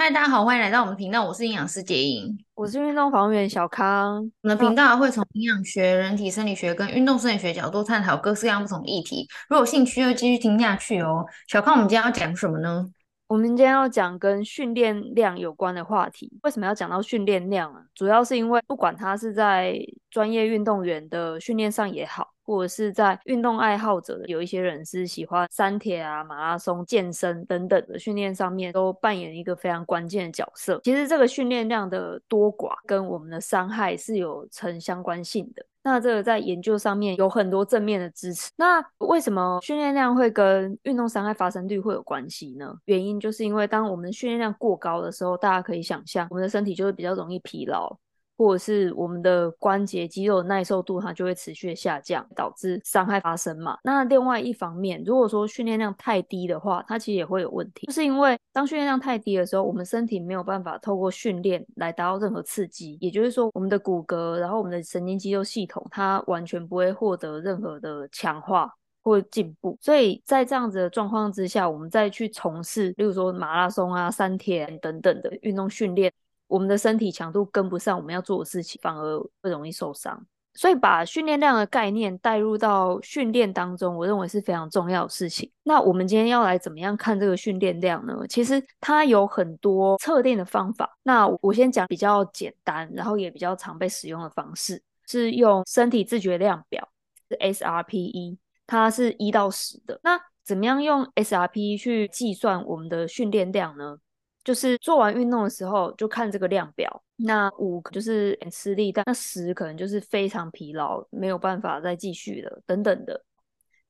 嗨，大家好，欢迎来到我们频道。我是营养师杰莹，我是运动防护员小康。我们的频道会从营养学、人体生理学跟运动生理学角度探讨各式各样不同的议题。如果有兴趣，就继续听下去哦。小康，我们今天要讲什么呢？我们今天要讲跟训练量有关的话题。为什么要讲到训练量啊？主要是因为不管他是在专业运动员的训练上也好。或者是在运动爱好者的，有一些人是喜欢三铁啊、马拉松、健身等等的训练上面，都扮演一个非常关键的角色。其实这个训练量的多寡跟我们的伤害是有成相关性的。那这个在研究上面有很多正面的支持。那为什么训练量会跟运动伤害发生率会有关系呢？原因就是因为当我们训练量过高的时候，大家可以想象，我们的身体就会比较容易疲劳。或者是我们的关节肌肉耐受度，它就会持续的下降，导致伤害发生嘛。那另外一方面，如果说训练量太低的话，它其实也会有问题，就是因为当训练量太低的时候，我们身体没有办法透过训练来达到任何刺激，也就是说，我们的骨骼，然后我们的神经肌肉系统，它完全不会获得任何的强化或进步。所以在这样子的状况之下，我们再去从事，例如说马拉松啊、三铁等等的运动训练。我们的身体强度跟不上我们要做的事情，反而会容易受伤。所以把训练量的概念带入到训练当中，我认为是非常重要的事情。那我们今天要来怎么样看这个训练量呢？其实它有很多测定的方法。那我先讲比较简单，然后也比较常被使用的方式，是用身体自觉量表，是 SRPE，它是一到十的。那怎么样用 SRPE 去计算我们的训练量呢？就是做完运动的时候就看这个量表，那五就是很吃力，但那十可能就是非常疲劳，没有办法再继续了等等的，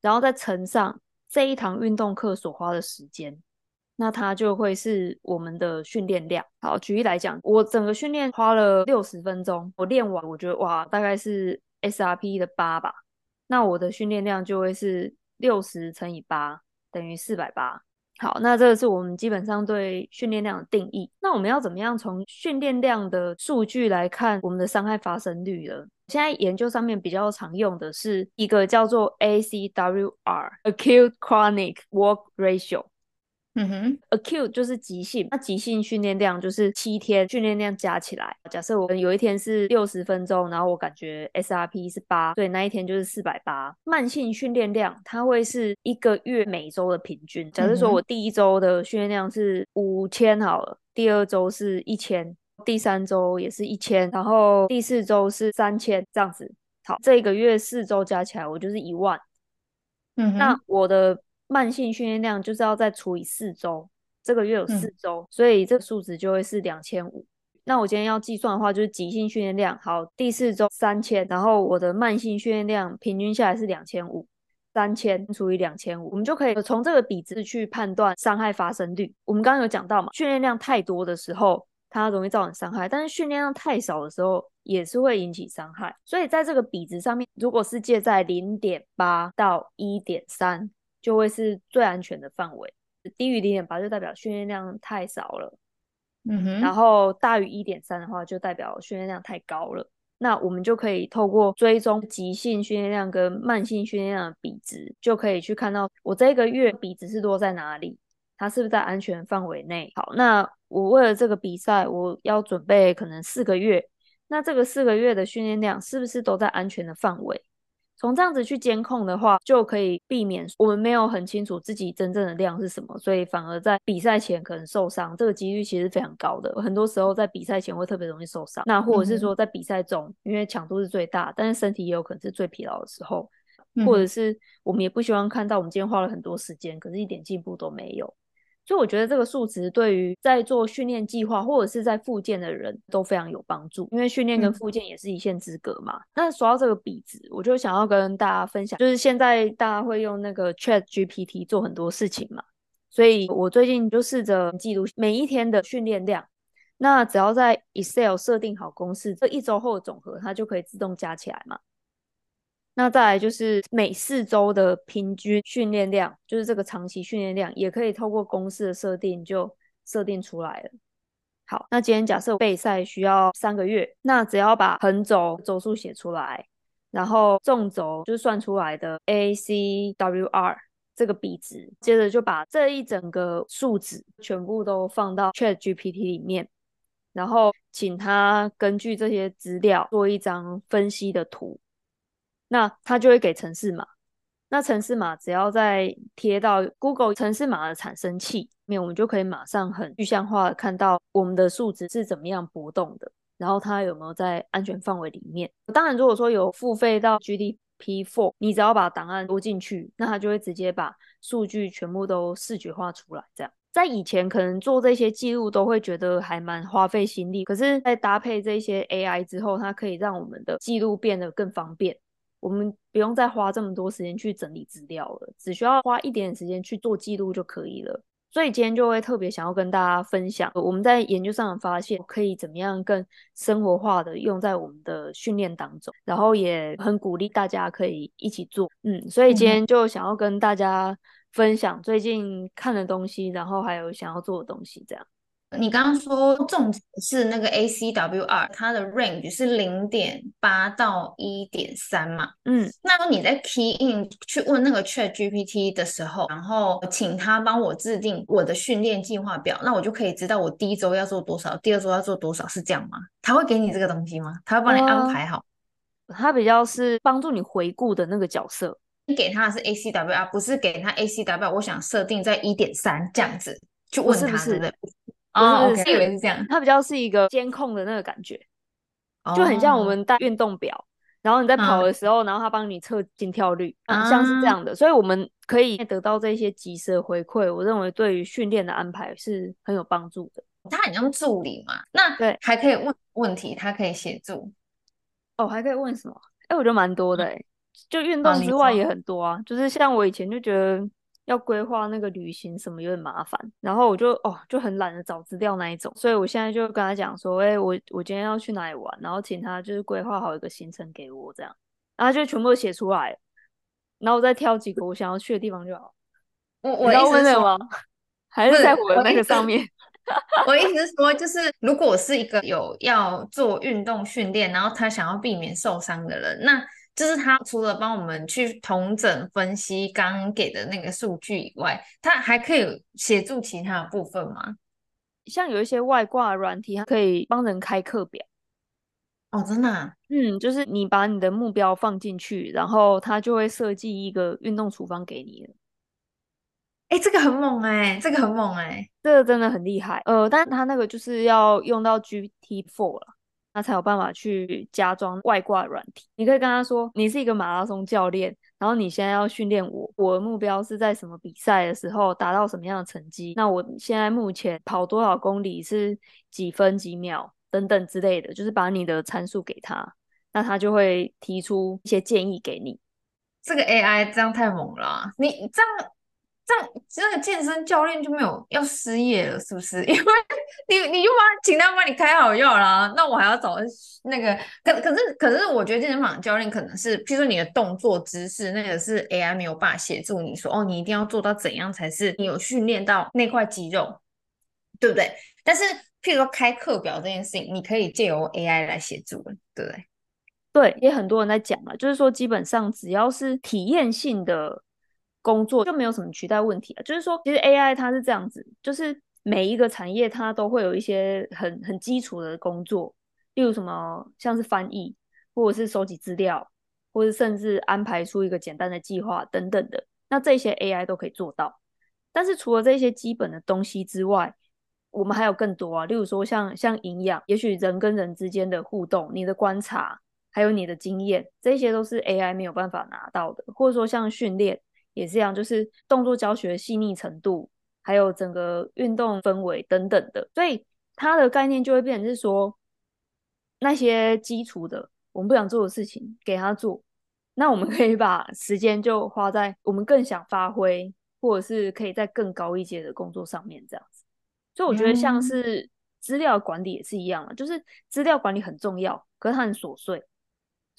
然后再乘上这一堂运动课所花的时间，那它就会是我们的训练量。好，举例来讲，我整个训练花了六十分钟，我练完我觉得哇，大概是 S R P 的八吧，那我的训练量就会是六十乘以八等于四百八。好，那这个是我们基本上对训练量的定义。那我们要怎么样从训练量的数据来看我们的伤害发生率呢？现在研究上面比较常用的是一个叫做 ACWR（Acute Chronic Work Ratio）。嗯哼，acute 就是急性，那急性训练量就是七天训练量加起来。假设我有一天是六十分钟，然后我感觉 SRP 是八，所以那一天就是四百八。慢性训练量它会是一个月每周的平均。假设说我第一周的训练量是五千好了，第二周是一千，第三周也是一千，然后第四周是三千，这样子。好，这个月四周加起来我就是一万。嗯哼，那我的。慢性训练量就是要再除以四周，这个月有四周，嗯、所以这个数值就会是两千五。那我今天要计算的话，就是急性训练量，好，第四周三千，然后我的慢性训练量平均下来是两千五，三千除以两千五，我们就可以从这个比值去判断伤害发生率。我们刚刚有讲到嘛，训练量太多的时候，它容易造成伤害，但是训练量太少的时候，也是会引起伤害。所以在这个比值上面，如果是介在零点八到一点三。就会是最安全的范围，低于零点八就代表训练量太少了，嗯哼，然后大于一点三的话就代表训练量太高了。那我们就可以透过追踪急性训练量跟慢性训练量的比值，就可以去看到我这个月比值是落在哪里，它是不是在安全范围内。好，那我为了这个比赛，我要准备可能四个月，那这个四个月的训练量是不是都在安全的范围？从这样子去监控的话，就可以避免我们没有很清楚自己真正的量是什么，所以反而在比赛前可能受伤，这个几率其实非常高的。很多时候在比赛前会特别容易受伤，那或者是说在比赛中，因为强度是最大，但是身体也有可能是最疲劳的时候，或者是我们也不希望看到我们今天花了很多时间，可是一点进步都没有。所以我觉得这个数值对于在做训练计划或者是在复健的人都非常有帮助，因为训练跟复健也是一线之隔嘛。嗯、那说到这个比值，我就想要跟大家分享，就是现在大家会用那个 Chat GPT 做很多事情嘛，所以我最近就试着记录每一天的训练量，那只要在 Excel 设定好公式，这一周后的总和它就可以自动加起来嘛。那再来就是每四周的平均训练量，就是这个长期训练量，也可以透过公式的设定就设定出来了。好，那今天假设备赛需要三个月，那只要把横轴周数写出来，然后纵轴就是算出来的 ACWR 这个比值，接着就把这一整个数值全部都放到 ChatGPT 里面，然后请他根据这些资料做一张分析的图，那它就会给城市码。那城市码只要再贴到 Google 城市码的产生器里面，我们就可以马上很具象化的看到我们的数值是怎么样波动的，然后它有没有在安全范围里面。当然，如果说有付费到 GDP Four，你只要把档案拖进去，那它就会直接把数据全部都视觉化出来。这样，在以前可能做这些记录都会觉得还蛮花费心力，可是，在搭配这些 AI 之后，它可以让我们的记录变得更方便。我们不用再花这么多时间去整理资料了，只需要花一点点时间去做记录就可以了。所以今天就会特别想要跟大家分享，我们在研究上的发现可以怎么样更生活化的用在我们的训练当中，然后也很鼓励大家可以一起做。嗯，所以今天就想要跟大家分享最近看的东西，然后还有想要做的东西，这样。你刚刚说重点是那个 ACWR，它的 range 是零点八到一点三嘛？嗯，那么你在 key in 去问那个 Chat GPT 的时候，然后请他帮我制定我的训练计划表，那我就可以知道我第一周要做多少，第二周要做多少，是这样吗？他会给你这个东西吗？他会帮你安排好？他比较是帮助你回顾的那个角色。你给他的是 ACWR，不是给他 ACWR，我想设定在一点三这样子去问他，是不是？对哦，我以为是这样，它比较是一个监控的那个感觉，oh. 就很像我们戴运动表，然后你在跑的时候，uh. 然后它帮你测心跳率，很、uh. 像是这样的，所以我们可以得到这些及时的回馈。我认为对于训练的安排是很有帮助的。它很像助理嘛，那对，还可以问问题，它可以协助。哦，还可以问什么？哎，我觉得蛮多的，哎，就运动之外也很多啊，就是像我以前就觉得。要规划那个旅行什么有点麻烦，然后我就哦就很懒得找资料那一种，所以我现在就跟他讲说，哎、欸，我我今天要去哪里玩，然后请他就是规划好一个行程给我这样，然后就全部都写出来，然后我再挑几个我想要去的地方就好。我我要问什么？还是在我的那个上面？我意思是说，就是如果是一个有要做运动训练，然后他想要避免受伤的人，那。就是他除了帮我们去统整分析刚刚给的那个数据以外，他还可以协助其他的部分吗？像有一些外挂软体，它可以帮人开课表。哦，真的啊？嗯，就是你把你的目标放进去，然后它就会设计一个运动处方给你。哎，这个很猛哎，这个很猛哎，这个真的很厉害。呃，但它那个就是要用到 GPT-4 了。他才有办法去加装外挂软体。你可以跟他说，你是一个马拉松教练，然后你现在要训练我，我的目标是在什么比赛的时候达到什么样的成绩？那我现在目前跑多少公里是几分几秒等等之类的，就是把你的参数给他，那他就会提出一些建议给你。这个 AI 这样太猛了，你这样。这样，这个健身教练就没有要失业了，是不是？因为你，你就帮请他帮你开好药啦。那我还要找那个，可可是可是，我觉得健身房教练可能是，譬如说你的动作姿势，那个是 AI 没有办法协助你说，哦，你一定要做到怎样才是你有训练到那块肌肉，对不对？但是譬如说开课表这件事情，你可以借由 AI 来协助，对不对？对，也很多人在讲了，就是说基本上只要是体验性的。工作就没有什么取代问题啊，就是说，其实 AI 它是这样子，就是每一个产业它都会有一些很很基础的工作，例如什么像是翻译，或者是收集资料，或者甚至安排出一个简单的计划等等的，那这些 AI 都可以做到。但是除了这些基本的东西之外，我们还有更多啊，例如说像像营养，也许人跟人之间的互动，你的观察，还有你的经验，这些都是 AI 没有办法拿到的，或者说像训练。也是这样，就是动作教学细腻程度，还有整个运动氛围等等的，所以它的概念就会变成是说，那些基础的我们不想做的事情给他做，那我们可以把时间就花在我们更想发挥，或者是可以在更高一阶的工作上面这样子。所以我觉得像是资料管理也是一样的，就是资料管理很重要，可是它很琐碎。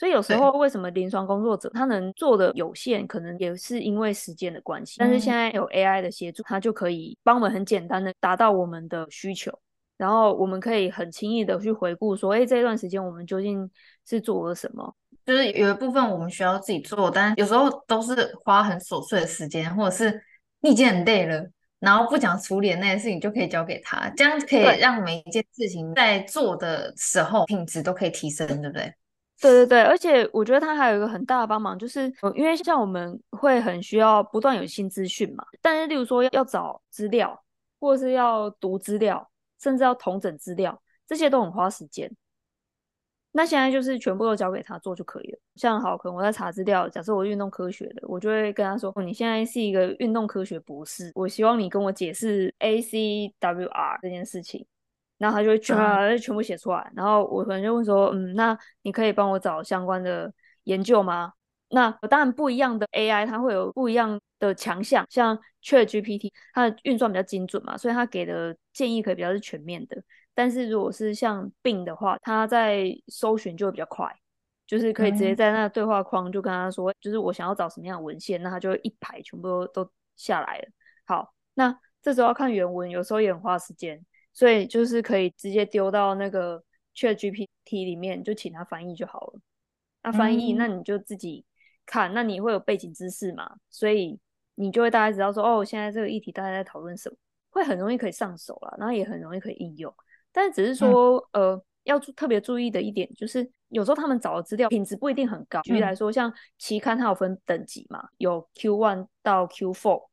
所以有时候为什么临床工作者他能做的有限，可能也是因为时间的关系。但是现在有 AI 的协助，他就可以帮我们很简单的达到我们的需求，然后我们可以很轻易的去回顾说，哎，这段时间我们究竟是做了什么？就是有一部分我们需要自己做，但有时候都是花很琐碎的时间，或者是你已经很累了，然后不想处理的那些事情就可以交给他，这样可以让每一件事情在做的时候品质都可以提升，对不对？对对对，而且我觉得他还有一个很大的帮忙，就是因为像我们会很需要不断有新资讯嘛，但是例如说要找资料，或者是要读资料，甚至要统整资料，这些都很花时间。那现在就是全部都交给他做就可以了。像好，可能我在查资料，假设我运动科学的，我就会跟他说：“，你现在是一个运动科学博士，我希望你跟我解释 ACWR 这件事情。”然后他就会全、嗯、全部写出来，然后我可能就问说，嗯，那你可以帮我找相关的研究吗？那当然不一样的 AI 它会有不一样的强项，像 ChatGPT 它的运算比较精准嘛，所以它给的建议可以比较是全面的。但是如果是像 Bing 的话，它在搜寻就会比较快，就是可以直接在那个对话框就跟他说，嗯、就是我想要找什么样的文献，那它就会一排全部都都下来了。好，那这时候要看原文，有时候也很花时间。所以就是可以直接丢到那个 ChatGPT 里面，就请他翻译就好了。那翻译，那你就自己看，那你会有背景知识嘛？所以你就会大概知道说，哦，现在这个议题大家在讨论什么，会很容易可以上手啦，然后也很容易可以应用。但是只是说，呃，要特别注意的一点就是，有时候他们找的资料品质不一定很高。举例来说，像期刊它有分等级嘛，有 Q one 到 Q four。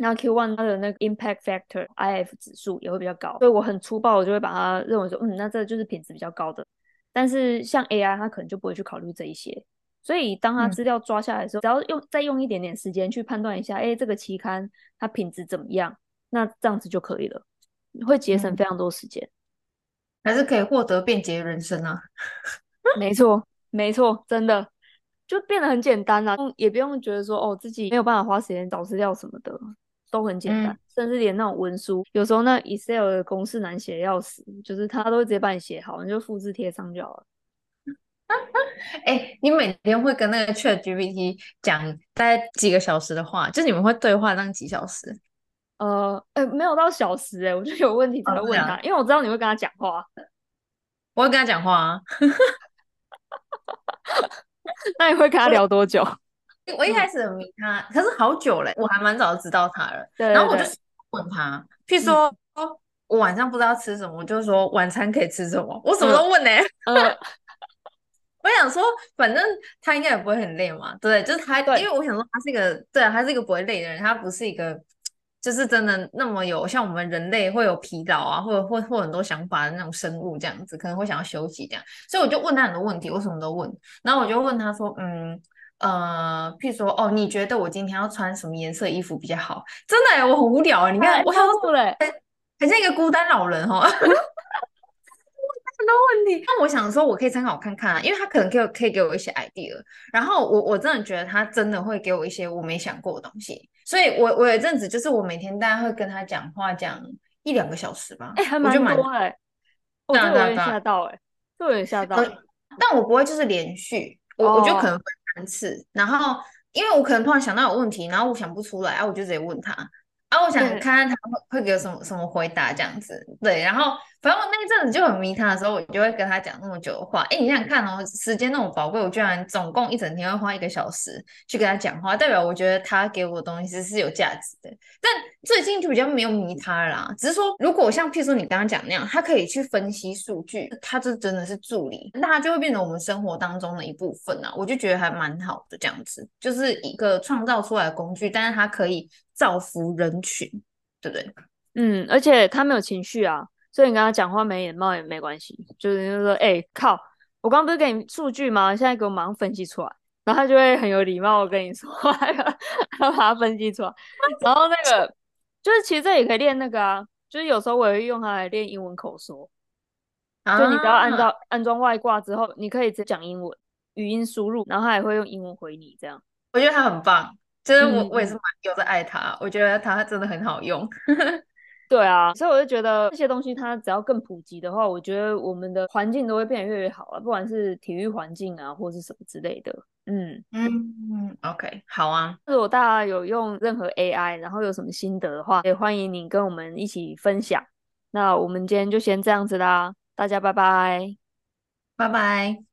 那 Q one 它的那个 impact factor IF 指数也会比较高，所以我很粗暴，我就会把它认为说，嗯，那这就是品质比较高的。但是像 AI，它可能就不会去考虑这一些。所以当它资料抓下来的时候，嗯、只要用再用一点点时间去判断一下，哎，这个期刊它品质怎么样，那这样子就可以了，会节省非常多时间，嗯、还是可以获得便捷人生啊。没错，没错，真的就变得很简单了，也不用觉得说哦自己没有办法花时间找资料什么的。都很简单，嗯、甚至连那种文书，有时候那 Excel 的公式难写要死，就是他都会直接帮你写好，你就复制贴上就好了。哎、欸，你每天会跟那个 ChatGPT 讲大概几个小时的话？就是你们会对话那几小时？呃，哎、欸，没有到小时哎、欸，我就有问题才会问他，哦、因为我知道你会跟他讲话。我会跟他讲话啊。那你会跟他聊多久？我一开始很迷他，可是好久嘞，我还蛮早就知道他了。对对对，然后我就问他，譬如说，嗯、我晚上不知道吃什么，我就说晚餐可以吃什么，我什么都问呢。嗯嗯、我想说，反正他应该也不会很累嘛，对，就是他，因为我想说他是一个，对啊，他是一个不会累的人，他不是一个，就是真的那么有像我们人类会有疲劳啊，或者或或很多想法的那种生物这样子，可能会想要休息这样，所以我就问他很多问题，我什么都问，然后我就问他说，嗯。呃，譬如说，哦，你觉得我今天要穿什么颜色衣服比较好？真的，我很无聊啊！你看，我想说，很像一个孤单老人哈。很多问题，那我想说，我可以参考看看啊，因为他可能可以可以给我一些 idea。然后我我真的觉得他真的会给我一些我没想过的东西。所以我我有一阵子就是我每天大概会跟他讲话讲一两个小时吧。哎、欸，还蛮多哎、欸。我有点吓到哎，就有点吓到。但我不会就是连续，我、oh. 我就可能。次，然后因为我可能突然想到有问题，然后我想不出来，啊，我就直接问他，啊，我想看看他会会给我什么什么回答这样子，对，然后。反正我那一阵子就很迷他的时候，我就会跟他讲那么久的话。哎，你想想看哦，时间那么宝贵，我居然总共一整天会花一个小时去跟他讲话，代表我觉得他给我的东西是是有价值的。但最近就比较没有迷他啦，只是说，如果像譬如说你刚刚讲那样，他可以去分析数据，他这真的是助理，那他就会变成我们生活当中的一部分啊。我就觉得还蛮好的，这样子就是一个创造出来的工具，但是他可以造福人群，对不对？嗯，而且他没有情绪啊。所以你跟他讲话没礼貌也没关系，就是就是说，哎、欸，靠，我刚刚不是给你数据吗？现在给我马上分析出来，然后他就会很有礼貌，我跟你说，他把它分析出来。然后那个就是其实这也可以练那个啊，就是有时候我也会用它来练英文口说，啊、就你只要按照安装外挂之后，你可以直接讲英文语音输入，然后他也会用英文回你，这样。我觉得他很棒，就是我、嗯、我也是蛮有在爱他，我觉得他真的很好用。对啊，所以我就觉得这些东西它只要更普及的话，我觉得我们的环境都会变得越来越好啊，不管是体育环境啊，或是什么之类的。嗯嗯，OK，好啊。如果大家有用任何 AI，然后有什么心得的话，也欢迎你跟我们一起分享。那我们今天就先这样子啦，大家拜拜，拜拜。